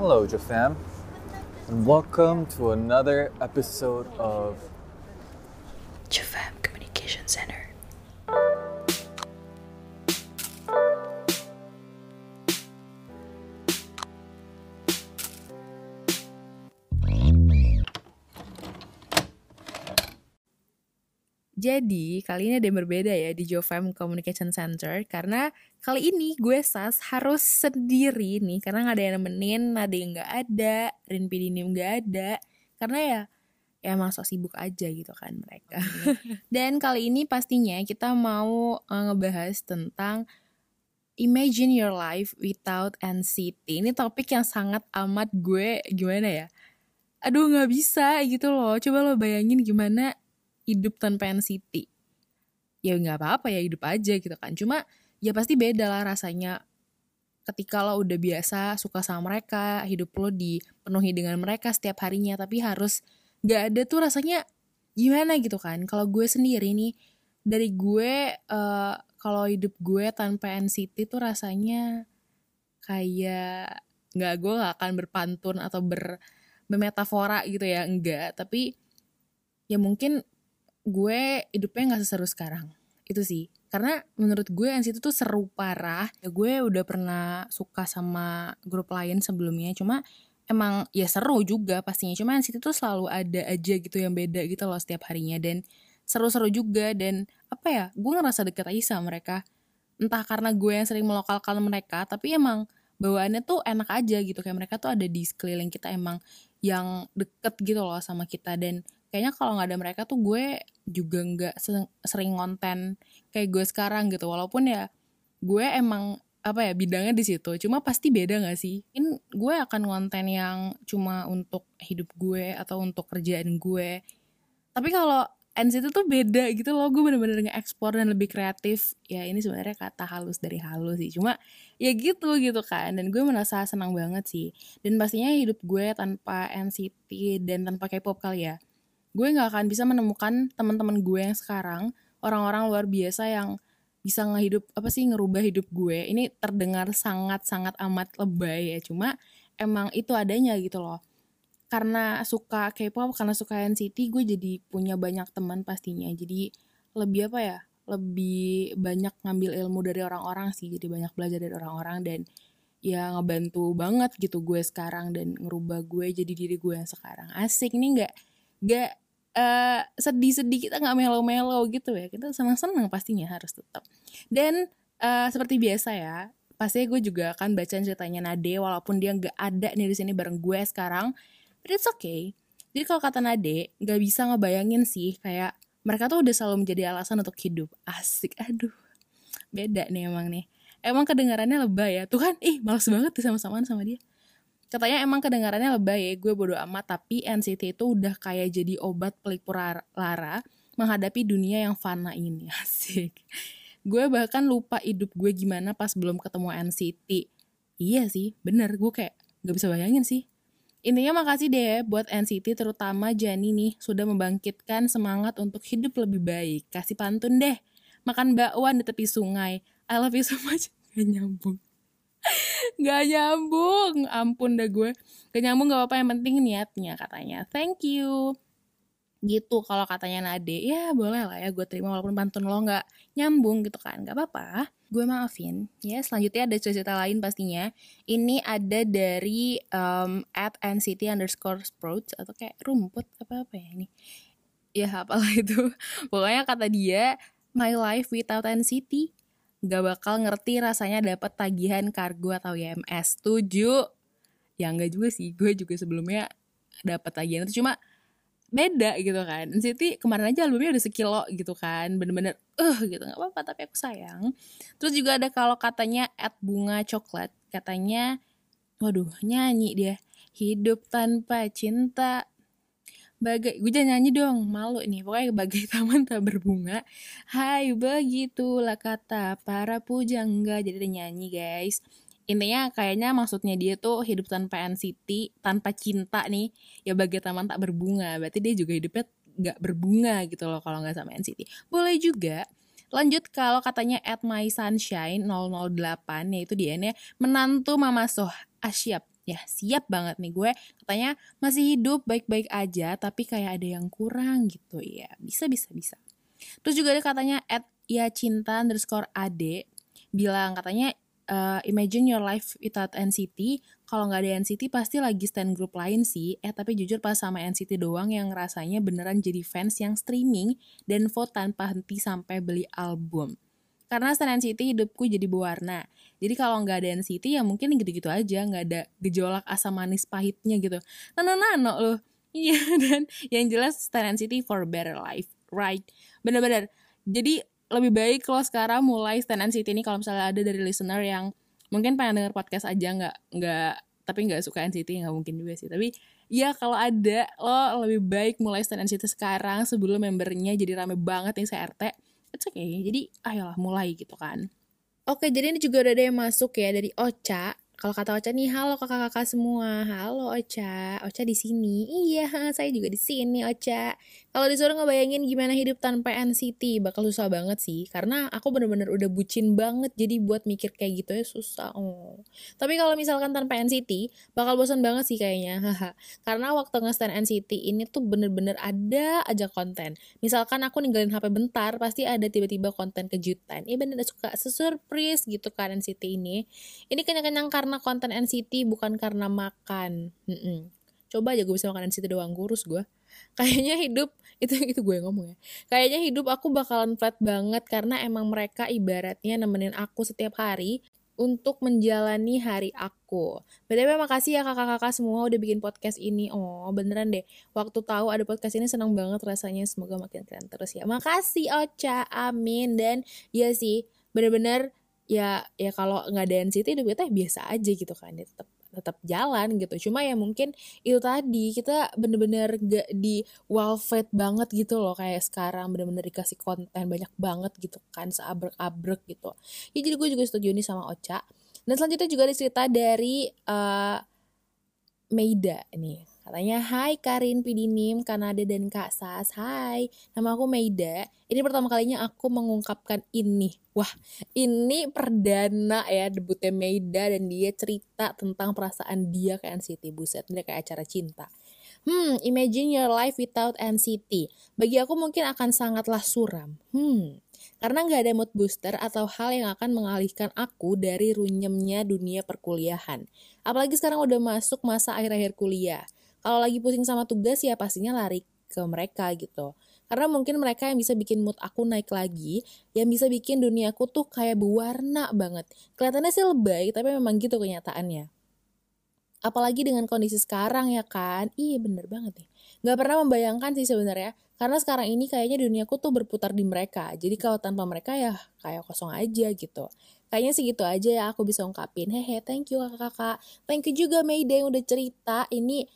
Hello, Jafam, and welcome to another episode of Jafam Communication Center. Jadi, kali ini ada yang berbeda ya di Jofam Communication Center karena kali ini gue Sas harus sendiri nih karena nggak ada yang nemenin, ada yang nggak ada, Rinpi Dinim nggak ada karena ya ya emang sok sibuk aja gitu kan mereka. Dan kali ini pastinya kita mau uh, ngebahas tentang Imagine your life without NCT. Ini topik yang sangat amat gue gimana ya? Aduh nggak bisa gitu loh. Coba lo bayangin gimana hidup tanpa NCT. Ya nggak apa-apa ya hidup aja gitu kan. Cuma ya pasti beda lah rasanya ketika lo udah biasa suka sama mereka, hidup lo dipenuhi dengan mereka setiap harinya, tapi harus nggak ada tuh rasanya gimana gitu kan. Kalau gue sendiri nih, dari gue uh, kalau hidup gue tanpa NCT tuh rasanya kayak nggak gue gak akan berpantun atau ber bermetafora gitu ya enggak tapi ya mungkin gue hidupnya nggak seseru sekarang. Itu sih. Karena menurut gue NCT tuh seru parah. Ya gue udah pernah suka sama grup lain sebelumnya. Cuma emang ya seru juga pastinya. Cuma NCT tuh selalu ada aja gitu yang beda gitu loh setiap harinya. Dan seru-seru juga. Dan apa ya gue ngerasa deket aja sama mereka. Entah karena gue yang sering melokalkan mereka tapi emang bawaannya tuh enak aja gitu. Kayak mereka tuh ada di sekeliling kita emang yang deket gitu loh sama kita. Dan kayaknya kalau nggak ada mereka tuh gue juga nggak sering konten kayak gue sekarang gitu. Walaupun ya gue emang apa ya bidangnya di situ. Cuma pasti beda nggak sih? Ini gue akan konten yang cuma untuk hidup gue atau untuk kerjaan gue. Tapi kalau NCT tuh beda gitu loh. Gue bener-bener nge-explore dan lebih kreatif. Ya ini sebenarnya kata halus dari halus sih. Cuma ya gitu gitu kan. Dan gue merasa senang banget sih. Dan pastinya hidup gue tanpa NCT dan tanpa K-pop kali ya gue nggak akan bisa menemukan teman-teman gue yang sekarang orang-orang luar biasa yang bisa ngehidup apa sih ngerubah hidup gue. Ini terdengar sangat-sangat amat lebay ya cuma emang itu adanya gitu loh. Karena suka K-pop karena suka NCT gue jadi punya banyak teman pastinya. Jadi lebih apa ya lebih banyak ngambil ilmu dari orang-orang sih. Jadi banyak belajar dari orang-orang dan ya ngebantu banget gitu gue sekarang dan ngerubah gue jadi diri gue yang sekarang. Asik ini nggak nggak uh, sedih-sedih kita nggak melo-melo gitu ya kita senang-senang pastinya harus tetap dan uh, seperti biasa ya pasti gue juga akan baca ceritanya Nade walaupun dia nggak ada nih di sini bareng gue sekarang But it's okay. Jadi kalau kata Nade, gak bisa ngebayangin sih kayak mereka tuh udah selalu menjadi alasan untuk hidup. Asik, aduh. Beda nih emang nih. Emang kedengarannya lebay ya. Tuh kan, ih males banget tuh sama-samaan sama dia. Katanya emang kedengarannya lebay ya, gue bodo amat. Tapi NCT itu udah kayak jadi obat pelipur lara menghadapi dunia yang fana ini. Asik. Gue bahkan lupa hidup gue gimana pas belum ketemu NCT. Iya sih, bener. Gue kayak gak bisa bayangin sih Intinya makasih deh buat NCT terutama Jani nih sudah membangkitkan semangat untuk hidup lebih baik. Kasih pantun deh. Makan bakwan di tepi sungai. I love you so much. Gak nyambung. Gak nyambung. Ampun dah gue. Gak nyambung gak apa-apa. Yang penting niatnya katanya. Thank you. Gitu kalau katanya Nade. Ya boleh lah ya gue terima walaupun pantun lo nggak nyambung gitu kan. Nggak apa-apa. Gue maafin. Ya selanjutnya ada cerita lain pastinya. Ini ada dari um, at nct underscore sprouts atau kayak rumput apa apa ya ini. Ya apalah itu. Pokoknya kata dia my life without NCT gak bakal ngerti rasanya dapat tagihan kargo atau YMS tujuh ya enggak juga sih. Gue juga sebelumnya dapat tagihan itu. Cuma beda gitu kan. NCT kemarin aja albumnya udah sekilo gitu kan. Bener-bener eh uh, gitu. Nggak apa-apa tapi aku sayang. Terus juga ada kalau katanya at bunga coklat katanya waduh nyanyi dia hidup tanpa cinta bagai gue jangan nyanyi dong malu nih. Pokoknya bagai taman tak berbunga. Hai begitulah kata para pujangga. Jadi dia nyanyi guys. Intinya kayaknya maksudnya dia tuh hidup tanpa NCT tanpa cinta nih. Ya bagai taman tak berbunga. Berarti dia juga hidupnya nggak berbunga gitu loh kalau nggak sama NCT boleh juga lanjut kalau katanya at my sunshine 008 yaitu dia nih menantu mama soh. Asyap Ya siap banget nih gue katanya masih hidup baik-baik aja tapi kayak ada yang kurang gitu ya. Bisa bisa bisa. Terus juga ada katanya at ya cinta underscore ade bilang katanya uh, imagine your life without NCT kalau nggak ada NCT pasti lagi stand group lain sih eh tapi jujur pas sama NCT doang yang rasanya beneran jadi fans yang streaming dan vote tanpa henti sampai beli album karena stand NCT hidupku jadi berwarna. Jadi kalau nggak ada NCT ya mungkin gitu-gitu aja, nggak ada gejolak asam manis pahitnya gitu. Nano-nano loh. Iya dan yang jelas stand NCT for better life, right? Bener-bener. Jadi lebih baik kalau sekarang mulai stand NCT ini kalau misalnya ada dari listener yang mungkin pengen denger podcast aja nggak nggak tapi nggak suka NCT nggak mungkin juga sih tapi ya kalau ada lo lebih baik mulai stand NCT sekarang sebelum membernya jadi rame banget nih CRT it's okay jadi ayolah mulai gitu kan oke jadi ini juga udah ada yang masuk ya dari Ocha kalau kata Ocha nih, halo kakak-kakak semua. Halo Ocha. Ocha di sini. Iya, saya juga di sini Ocha. Kalau disuruh ngebayangin gimana hidup tanpa NCT, bakal susah banget sih. Karena aku bener-bener udah bucin banget, jadi buat mikir kayak gitu ya susah. Oh. Tapi kalau misalkan tanpa NCT, bakal bosan banget sih kayaknya. Karena waktu nge-stand NCT ini tuh bener-bener ada aja konten. Misalkan aku ninggalin HP bentar, pasti ada tiba-tiba konten kejutan. Iya bener suka sesurprise gitu kan NCT ini. Ini kenyang-kenyang karena karena konten NCT bukan karena makan. Mm-mm. Coba aja gue bisa makan NCT doang kurus gue. Kayaknya hidup itu itu gue ngomong ya. Kayaknya hidup aku bakalan flat banget karena emang mereka ibaratnya nemenin aku setiap hari untuk menjalani hari aku. BTW makasih ya kakak-kakak semua udah bikin podcast ini. Oh beneran deh. Waktu tahu ada podcast ini senang banget rasanya. Semoga makin keren terus ya. Makasih Ocha. Amin. Dan ya sih bener-bener ya ya kalau nggak ada NCT hidup kita biasa aja gitu kan ya tetap tetap jalan gitu. Cuma ya mungkin itu tadi kita bener-bener gak di fed banget gitu loh kayak sekarang bener-bener dikasih konten banyak banget gitu kan seabrek-abrek gitu. Ya jadi gue juga setuju nih sama Ocha. Dan selanjutnya juga ada cerita dari uh, Meida nih Katanya, hai Karin Pidinim, Kanada dan Kak Sas. Hai, nama aku Meida. Ini pertama kalinya aku mengungkapkan ini. Wah, ini perdana ya debutnya Meida dan dia cerita tentang perasaan dia ke NCT. Buset, ini kayak acara cinta. Hmm, imagine your life without NCT. Bagi aku mungkin akan sangatlah suram. Hmm, karena nggak ada mood booster atau hal yang akan mengalihkan aku dari runyemnya dunia perkuliahan. Apalagi sekarang udah masuk masa akhir-akhir kuliah kalau lagi pusing sama tugas ya pastinya lari ke mereka gitu. Karena mungkin mereka yang bisa bikin mood aku naik lagi yang bisa bikin duniaku tuh kayak berwarna banget. Kelihatannya sih lebay tapi memang gitu kenyataannya. Apalagi dengan kondisi sekarang ya kan? Iya bener banget nih. Gak pernah membayangkan sih sebenarnya karena sekarang ini kayaknya duniaku tuh berputar di mereka. Jadi kalau tanpa mereka ya kayak kosong aja gitu. Kayaknya sih gitu aja ya aku bisa ungkapin. Hehe thank you kakak-kakak. Thank you juga Mayday yang udah cerita. Ini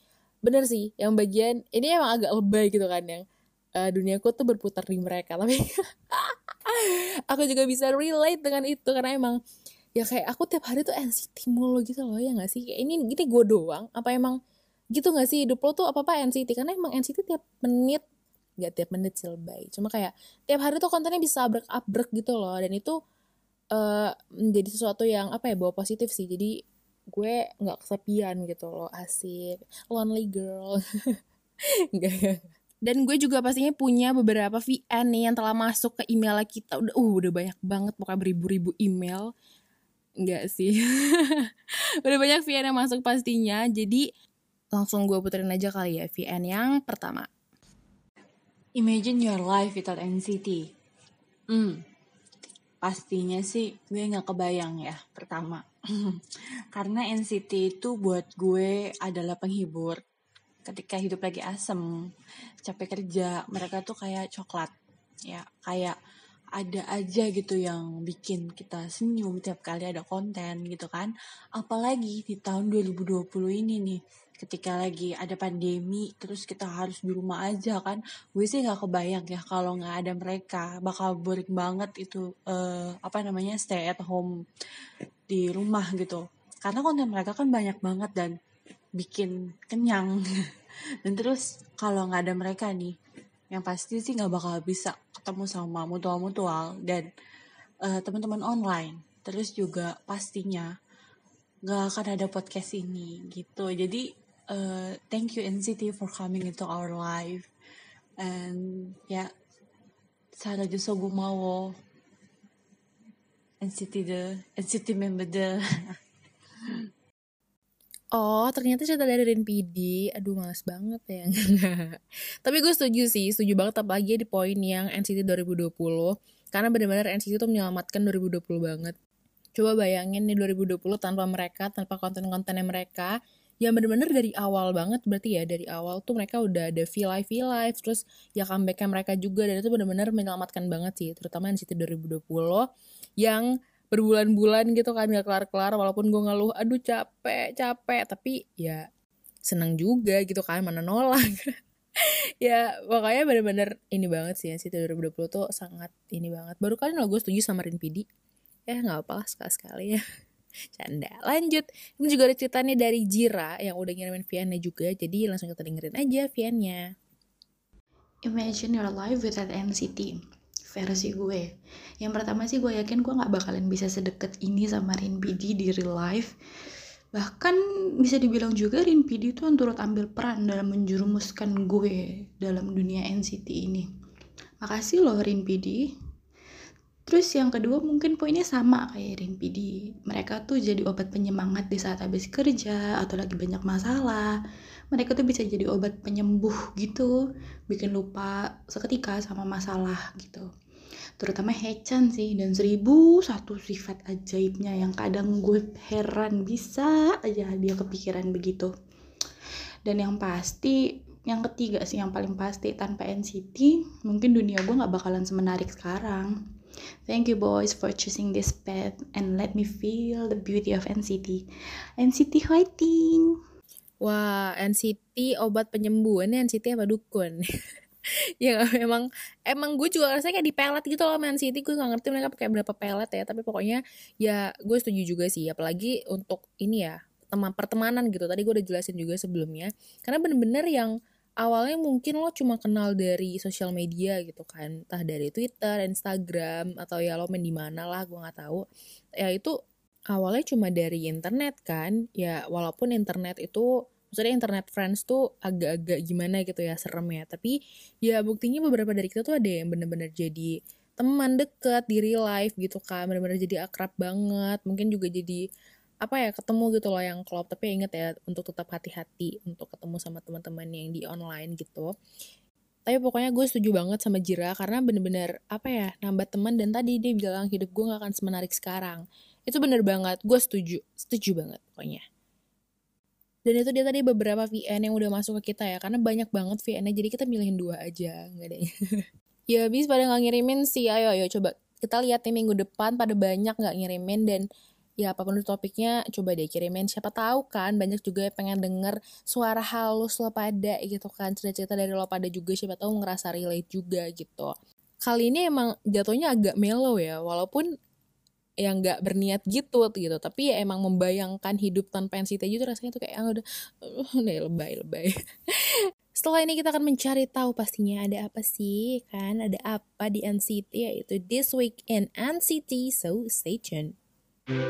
bener sih yang bagian ini emang agak lebay gitu kan yang uh, duniaku tuh berputar di mereka tapi aku juga bisa relate dengan itu karena emang ya kayak aku tiap hari tuh NCT mulu gitu loh ya gak sih? Kayak ini gitu gue doang apa emang gitu gak sih? Hidup lo tuh apa apa NCT karena emang NCT tiap menit nggak tiap menit sih lebay cuma kayak tiap hari tuh kontennya bisa abrek abrek gitu loh dan itu uh, menjadi sesuatu yang apa ya bawa positif sih jadi gue nggak kesepian gitu loh asik lonely girl. Enggak. dan gue juga pastinya punya beberapa VN nih yang telah masuk ke email kita. Udah uh udah banyak banget pokoknya beribu-ribu email. Enggak sih. Udah banyak VN yang masuk pastinya. Jadi langsung gue puterin aja kali ya VN yang pertama. Imagine your life without NCT. Hmm, pastinya sih gue nggak kebayang ya pertama Karena NCT itu buat gue adalah penghibur. Ketika hidup lagi asem, capek kerja, mereka tuh kayak coklat. Ya, kayak ada aja gitu yang bikin kita senyum tiap kali ada konten gitu kan. Apalagi di tahun 2020 ini nih, ketika lagi ada pandemi terus kita harus di rumah aja kan. Gue sih nggak kebayang ya kalau nggak ada mereka. Bakal boring banget itu uh, apa namanya stay at home di rumah gitu. Karena konten mereka kan banyak banget dan bikin kenyang. Dan terus kalau nggak ada mereka nih yang pasti sih nggak bakal bisa ketemu sama mutual-mutual dan uh, teman-teman online. Terus juga pastinya nggak akan ada podcast ini gitu. Jadi uh, thank you NCT for coming into our life and ya yeah, 사라져서 고마워 NCT NCT member Oh, ternyata cerita dari Rin PD. Aduh, males banget ya. Tapi gue setuju sih, setuju banget apalagi di poin yang NCT 2020. Karena benar-benar NCT tuh menyelamatkan 2020 banget. Coba bayangin nih 2020 tanpa mereka, tanpa konten-kontennya mereka, yang bener-bener dari awal banget berarti ya dari awal tuh mereka udah ada V Live V Live terus ya comebacknya mereka juga dan itu bener-bener menyelamatkan banget sih terutama NCT 2020 yang berbulan-bulan gitu kan gak kelar-kelar walaupun gue ngeluh aduh capek capek tapi ya seneng juga gitu kan mana nolak. Ya makanya bener-bener ini banget sih ya sih 2020 tuh sangat ini banget. Baru kali lo gue setuju sama Rin PD ya nggak apa lah sekali-sekali ya canda. Lanjut. Ini juga ada cerita dari Jira yang udah ngirimin VN-nya juga. Jadi langsung kita dengerin aja VN-nya Imagine your life without NCT versi gue. Yang pertama sih gue yakin gue nggak bakalan bisa sedekat ini sama Rin PD di real life. Bahkan bisa dibilang juga Rin PD itu turut ambil peran dalam menjurumuskan gue dalam dunia NCT ini. Makasih loh Rin PD Terus yang kedua mungkin poinnya sama kayak Rin PD. Mereka tuh jadi obat penyemangat di saat habis kerja atau lagi banyak masalah. Mereka tuh bisa jadi obat penyembuh gitu, bikin lupa seketika sama masalah gitu terutama Hechan sih dan seribu satu sifat ajaibnya yang kadang gue heran bisa aja dia kepikiran begitu dan yang pasti yang ketiga sih yang paling pasti tanpa NCT mungkin dunia gue nggak bakalan semenarik sekarang Thank you boys for choosing this path and let me feel the beauty of NCT. NCT fighting. Wah, NCT obat penyembuh. Ini NCT apa dukun? ya emang emang gue juga rasanya kayak di pelet gitu loh Man City gue gak ngerti mereka pakai berapa pelet ya tapi pokoknya ya gue setuju juga sih apalagi untuk ini ya teman pertemanan gitu tadi gue udah jelasin juga sebelumnya karena bener-bener yang awalnya mungkin lo cuma kenal dari sosial media gitu kan. Entah dari Twitter, Instagram atau ya lo main di mana lah gue nggak tahu. Ya itu awalnya cuma dari internet kan. Ya walaupun internet itu maksudnya internet friends tuh agak-agak gimana gitu ya serem ya. Tapi ya buktinya beberapa dari kita tuh ada yang bener-bener jadi teman deket di real life gitu kan. Bener-bener jadi akrab banget. Mungkin juga jadi apa ya ketemu gitu loh yang klop. Tapi inget ya untuk tetap hati-hati untuk ketemu sama teman-teman yang di online gitu. Tapi pokoknya gue setuju banget sama Jira karena bener-bener apa ya nambah teman. Dan tadi dia bilang hidup gue gak akan semenarik sekarang. Itu bener banget gue setuju setuju banget pokoknya. Dan itu dia tadi beberapa VN yang udah masuk ke kita ya karena banyak banget VN-nya jadi kita milihin dua aja nggak deh ya habis pada nggak ngirimin sih ayo ayo coba. Kita lihat nih minggu depan pada banyak nggak ngirimin dan ya apa pun itu topiknya coba deh kirimin. Siapa tahu kan banyak juga yang pengen denger suara halus lo pada gitu kan. Cerita-cerita dari lo pada juga siapa tahu ngerasa relate juga gitu. Kali ini emang jatuhnya agak mellow ya walaupun yang nggak berniat gitu gitu. Tapi ya emang membayangkan hidup tanpa NCT itu rasanya tuh kayak yang udah uh, udah lebay lebay. Setelah ini kita akan mencari tahu pastinya ada apa sih kan? Ada apa di NCT yaitu this week in NCT so stay tuned Jadi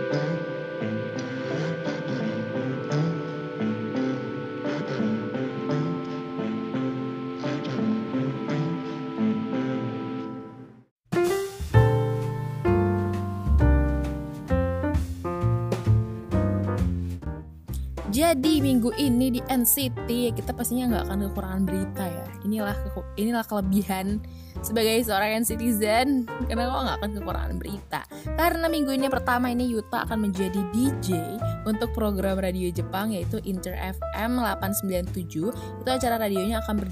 minggu ini di NCT kita pastinya nggak akan kekurangan berita ya. Inilah inilah kelebihan sebagai seorang citizen karena lo nggak akan kekurangan berita. Karena minggu ini pertama ini Yuta akan menjadi DJ untuk program radio Jepang yaitu Inter FM 897. Itu acara radionya akan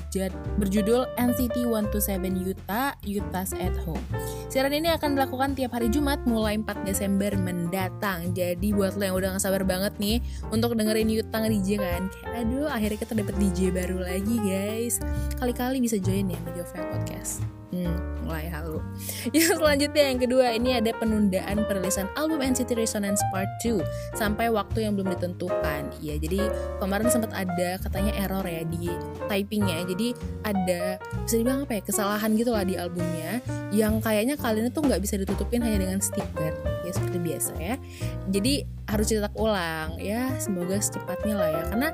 berjudul NCT 127 Yuta Yutas at Home. Siaran ini akan dilakukan tiap hari Jumat mulai 4 Desember mendatang. Jadi buat lo yang udah gak sabar banget nih untuk dengerin Yuta nge-DJ kan Kayak aduh akhirnya kita dapet DJ baru lagi guys Kali-kali bisa join ya Media Podcast Hmm, mulai halu. Yang selanjutnya yang kedua ini ada penundaan perilisan album NCT Resonance Part 2 sampai waktu yang belum ditentukan. Ya, jadi kemarin sempat ada katanya error ya di typingnya. Jadi ada bisa dibilang apa ya kesalahan gitu lah di albumnya yang kayaknya kali ini tuh nggak bisa ditutupin hanya dengan stiker ya seperti biasa ya. Jadi harus cetak ulang ya semoga secepatnya lah ya karena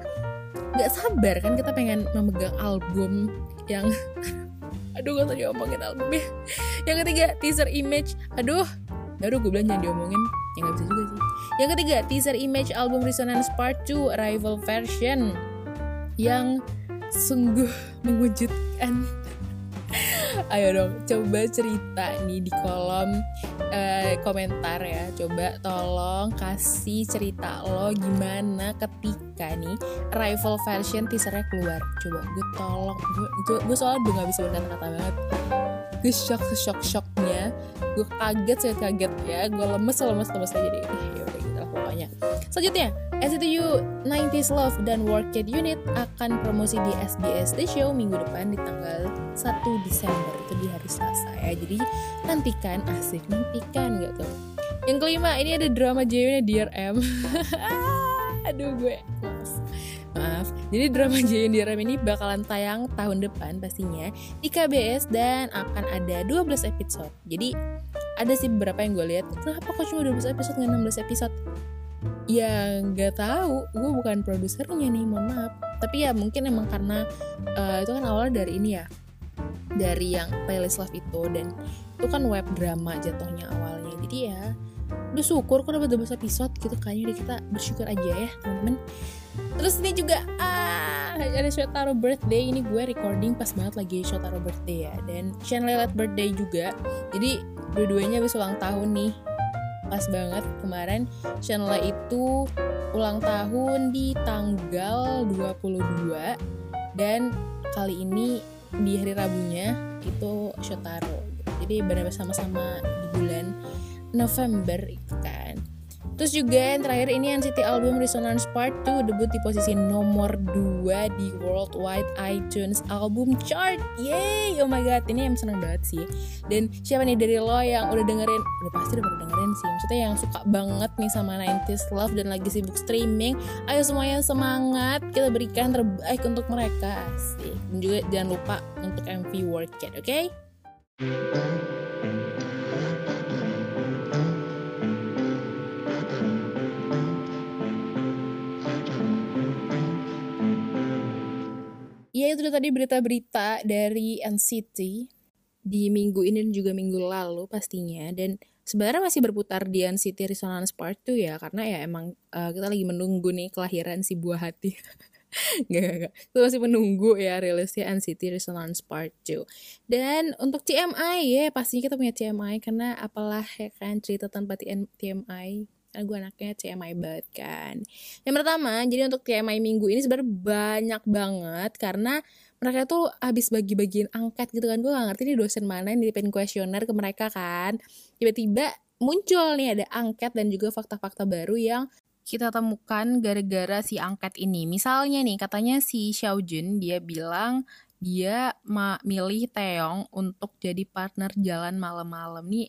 nggak sabar kan kita pengen memegang album yang aduh gak usah diomongin albumnya yang ketiga teaser image. Aduh. Aduh gue bilang jangan diomongin. Ya nggak bisa juga sih. Yang ketiga teaser image album Resonance Part 2 Arrival version. Yang sungguh mengejutkan ayo dong coba cerita nih di kolom uh, komentar ya. Coba tolong kasih cerita lo gimana ketika nih rival version teasernya keluar. Coba gue tolong gue gue soalnya udah gak bisa berkata-kata banget. Gue shock shock shocknya. Gue kaget saya kaget ya. Gue lemes lemes lemes aja deh. Ya udah gitu lah pokoknya. Selanjutnya SCTU 90s Love dan Worked Unit akan promosi di SBS The Show minggu depan di tanggal 1 Desember. Itu di hari Selasa ya. Jadi nantikan asik nantikan gak tuh yang kelima ini ada drama Jayunya Dear M. Aduh gue maaf. Jadi drama Jayun Dear M ini bakalan tayang tahun depan pastinya di KBS dan akan ada 12 episode. Jadi ada sih beberapa yang gue lihat. Kenapa kok cuma 12 episode nggak 16 episode ya nggak tahu. Gue bukan produsernya nih mohon maaf. Tapi ya mungkin emang karena uh, itu kan awalnya dari ini ya. Dari yang playlist love itu dan itu kan web drama jatuhnya awalnya. Jadi ya udah syukur kok dapat 12 episode gitu kayaknya udah kita bersyukur aja ya teman-teman. Terus ini juga ah ada Shotaro birthday. Ini gue recording pas banget lagi Shotaro birthday ya. Dan Shan Lelat birthday juga. Jadi dua-duanya habis ulang tahun nih pas banget kemarin. Shanla itu ulang tahun di tanggal 22 dan kali ini di hari Rabunya itu Shotaro. Jadi benar-benar sama-sama di bulan November itu kan Terus juga yang terakhir ini NCT album Resonance Part 2 debut di posisi nomor 2 di Worldwide iTunes Album Chart. Yeay, oh my god, ini yang seneng banget sih. Dan siapa nih dari lo yang udah dengerin, udah pasti udah pernah dengerin sih. Maksudnya yang suka banget nih sama 90s Love dan lagi sibuk streaming. Ayo semuanya semangat, kita berikan terbaik untuk mereka. Asik. Dan juga jangan lupa untuk MV Work It, oke? Okay? Ya itu tadi berita-berita dari NCT di minggu ini dan juga minggu lalu pastinya. Dan sebenarnya masih berputar di NCT Resonance Part 2 ya karena ya emang uh, kita lagi menunggu nih kelahiran si buah hati. Gak, gak, gak. Kita masih menunggu ya rilisnya NCT Resonance Part 2 Dan untuk TMI ya pastinya kita punya TMI Karena apalah ya kan cerita tanpa TMI karena gue anaknya TMI banget kan yang pertama jadi untuk TMI minggu ini sebenarnya banyak banget karena mereka tuh habis bagi-bagiin angket gitu kan gue gak ngerti nih dosen mana yang nitipin kuesioner ke mereka kan tiba-tiba muncul nih ada angket dan juga fakta-fakta baru yang kita temukan gara-gara si angket ini. Misalnya nih, katanya si Xiaojun dia bilang dia milih Taeyong untuk jadi partner jalan malam-malam. Nih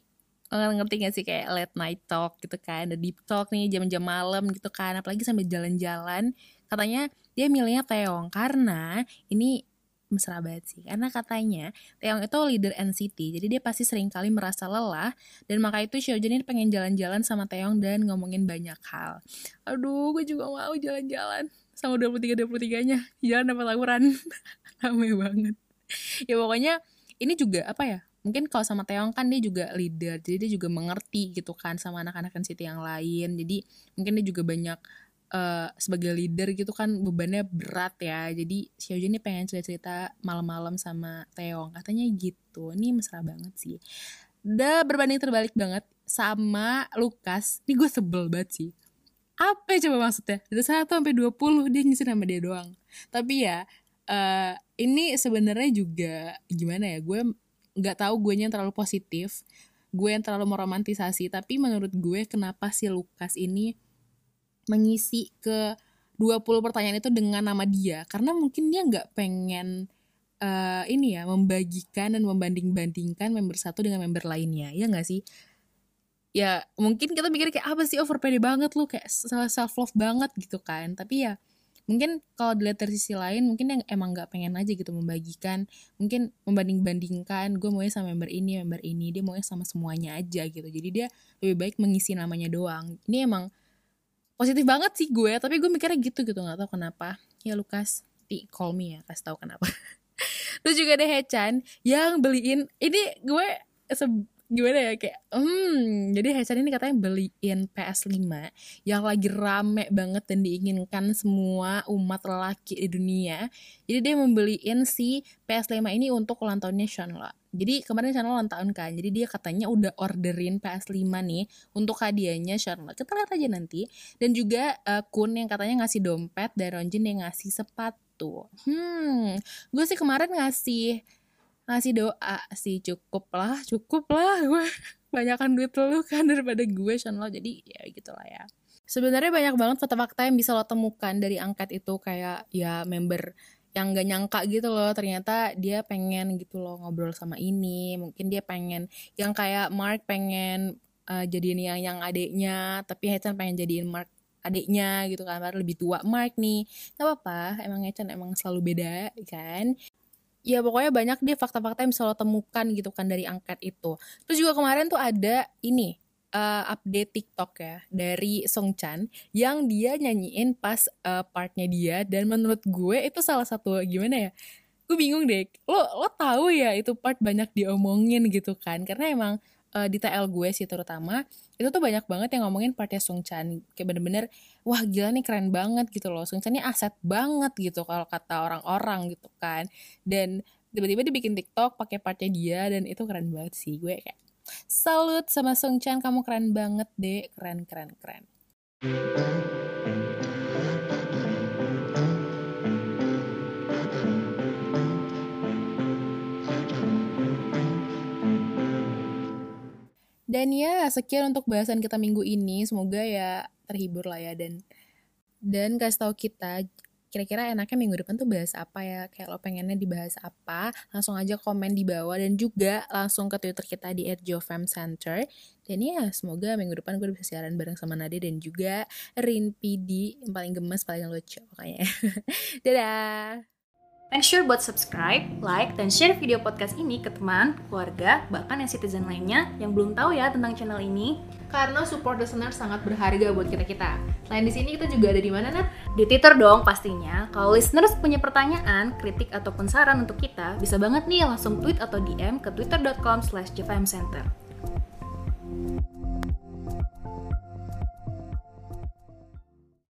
ngerti gak sih? Kayak late night talk gitu kan ada deep talk nih jam-jam malam gitu kan. Apalagi sambil jalan-jalan katanya dia milihnya Teong karena ini mesra banget sih. Karena katanya Teong itu leader NCT jadi dia pasti sering kali merasa lelah. Dan maka itu Xiaojun ini pengen jalan-jalan sama Teong dan ngomongin banyak hal. Aduh gue juga mau jalan-jalan sama 23-23 nya jalan dapat laporan rame banget. Ya pokoknya ini juga apa ya mungkin kalau sama Teong kan dia juga leader jadi dia juga mengerti gitu kan sama anak-anak NCT yang lain. Jadi mungkin dia juga banyak uh, sebagai leader gitu kan bebannya berat ya. Jadi Xiaojun ini pengen cerita-cerita malam-malam sama Teong. Katanya gitu. Ini mesra banget sih. Udah berbanding terbalik banget sama Lukas. Ini gue sebel banget sih. Apa ya coba maksudnya? Dari 1 sampai 20 dia nyisir sama dia doang. Tapi ya uh, ini sebenarnya juga gimana ya? Gue nggak tahu gue yang terlalu positif gue yang terlalu meromantisasi tapi menurut gue kenapa si Lukas ini mengisi ke 20 pertanyaan itu dengan nama dia? Karena mungkin dia nggak pengen uh, ini ya membagikan dan membanding-bandingkan member satu dengan member lainnya. Ya nggak sih? Ya mungkin kita pikir kayak apa sih over banget lu kayak self love banget gitu kan. Tapi ya mungkin kalau dilihat dari sisi lain mungkin yang emang nggak pengen aja gitu membagikan. Mungkin membanding bandingkan gue maunya sama member ini member ini dia maunya sama semuanya aja gitu. Jadi dia lebih baik mengisi namanya doang. Ini emang positif banget sih gue tapi gue mikirnya gitu gitu nggak tahu kenapa. Ya Lukas di call me ya kasih tahu kenapa. Terus juga ada Hechan yang beliin ini gue gimana ya kayak hmm jadi Hechan ini katanya beliin PS5 yang lagi rame banget dan diinginkan semua umat lelaki di dunia. Jadi dia membeliin si PS5 ini untuk ulang tahunnya Shanla jadi kemarin Shanla ulang tahun kan jadi dia katanya udah orderin PS5 nih untuk hadiahnya Shanla kita lihat aja nanti. Dan juga uh, Kun yang katanya ngasih dompet dan Ronjin yang ngasih sepatu. Hmm gue sih kemarin ngasih ngasih doa sih cukup lah cukup lah. Gue banyakkan duit lu kan daripada gue Sean lo. Jadi ya gitulah ya. Sebenarnya banyak banget fakta-fakta yang bisa lo temukan dari angkat itu. Kayak ya member yang gak nyangka gitu loh ternyata dia pengen gitu loh ngobrol sama ini. Mungkin dia pengen yang kayak Mark pengen uh, jadiin yang yang adiknya tapi Hethan pengen jadiin Mark adiknya gitu kan. Karena lebih tua Mark nih. Nggak apa-apa emang Hethan emang selalu beda kan ya pokoknya banyak deh fakta-fakta yang bisa lo temukan gitu kan dari angket itu. Terus juga kemarin tuh ada ini uh, update TikTok ya dari Song Chan yang dia nyanyiin pas uh, partnya dia dan menurut gue itu salah satu gimana ya? Gue bingung deh. Lo lo tahu ya itu part banyak diomongin gitu kan karena emang uh, di TL gue sih terutama itu tuh banyak banget yang ngomongin partnya Sung Chan. Kayak bener-bener wah gila nih keren banget gitu loh. Sung Chan ini aset banget gitu kalau kata orang-orang gitu kan. Dan tiba-tiba dibikin TikTok pakai partnya dia dan itu keren banget sih. Gue kayak salut sama Sung Chan kamu keren banget deh keren keren keren Dan ya sekian untuk bahasan kita minggu ini. Semoga ya terhibur lah ya. Dan dan kasih tahu kita kira-kira enaknya minggu depan tuh bahas apa ya? Kayak lo pengennya dibahas apa? Langsung aja komen di bawah. Dan juga langsung ke twitter kita di @jofamcenter dan ya semoga minggu depan gue bisa siaran bareng sama Nade dan juga Rin PD yang paling gemes paling lucu pokoknya. Dadah Make sure buat subscribe, like, dan share video podcast ini ke teman, keluarga, bahkan yang citizen lainnya yang belum tahu ya tentang channel ini. Karena support listener sangat berharga buat kita-kita. Selain di sini kita juga ada di mana, Nat? Di Twitter dong pastinya. Kalau listeners punya pertanyaan, kritik, ataupun saran untuk kita, bisa banget nih langsung tweet atau DM ke twitter.com slash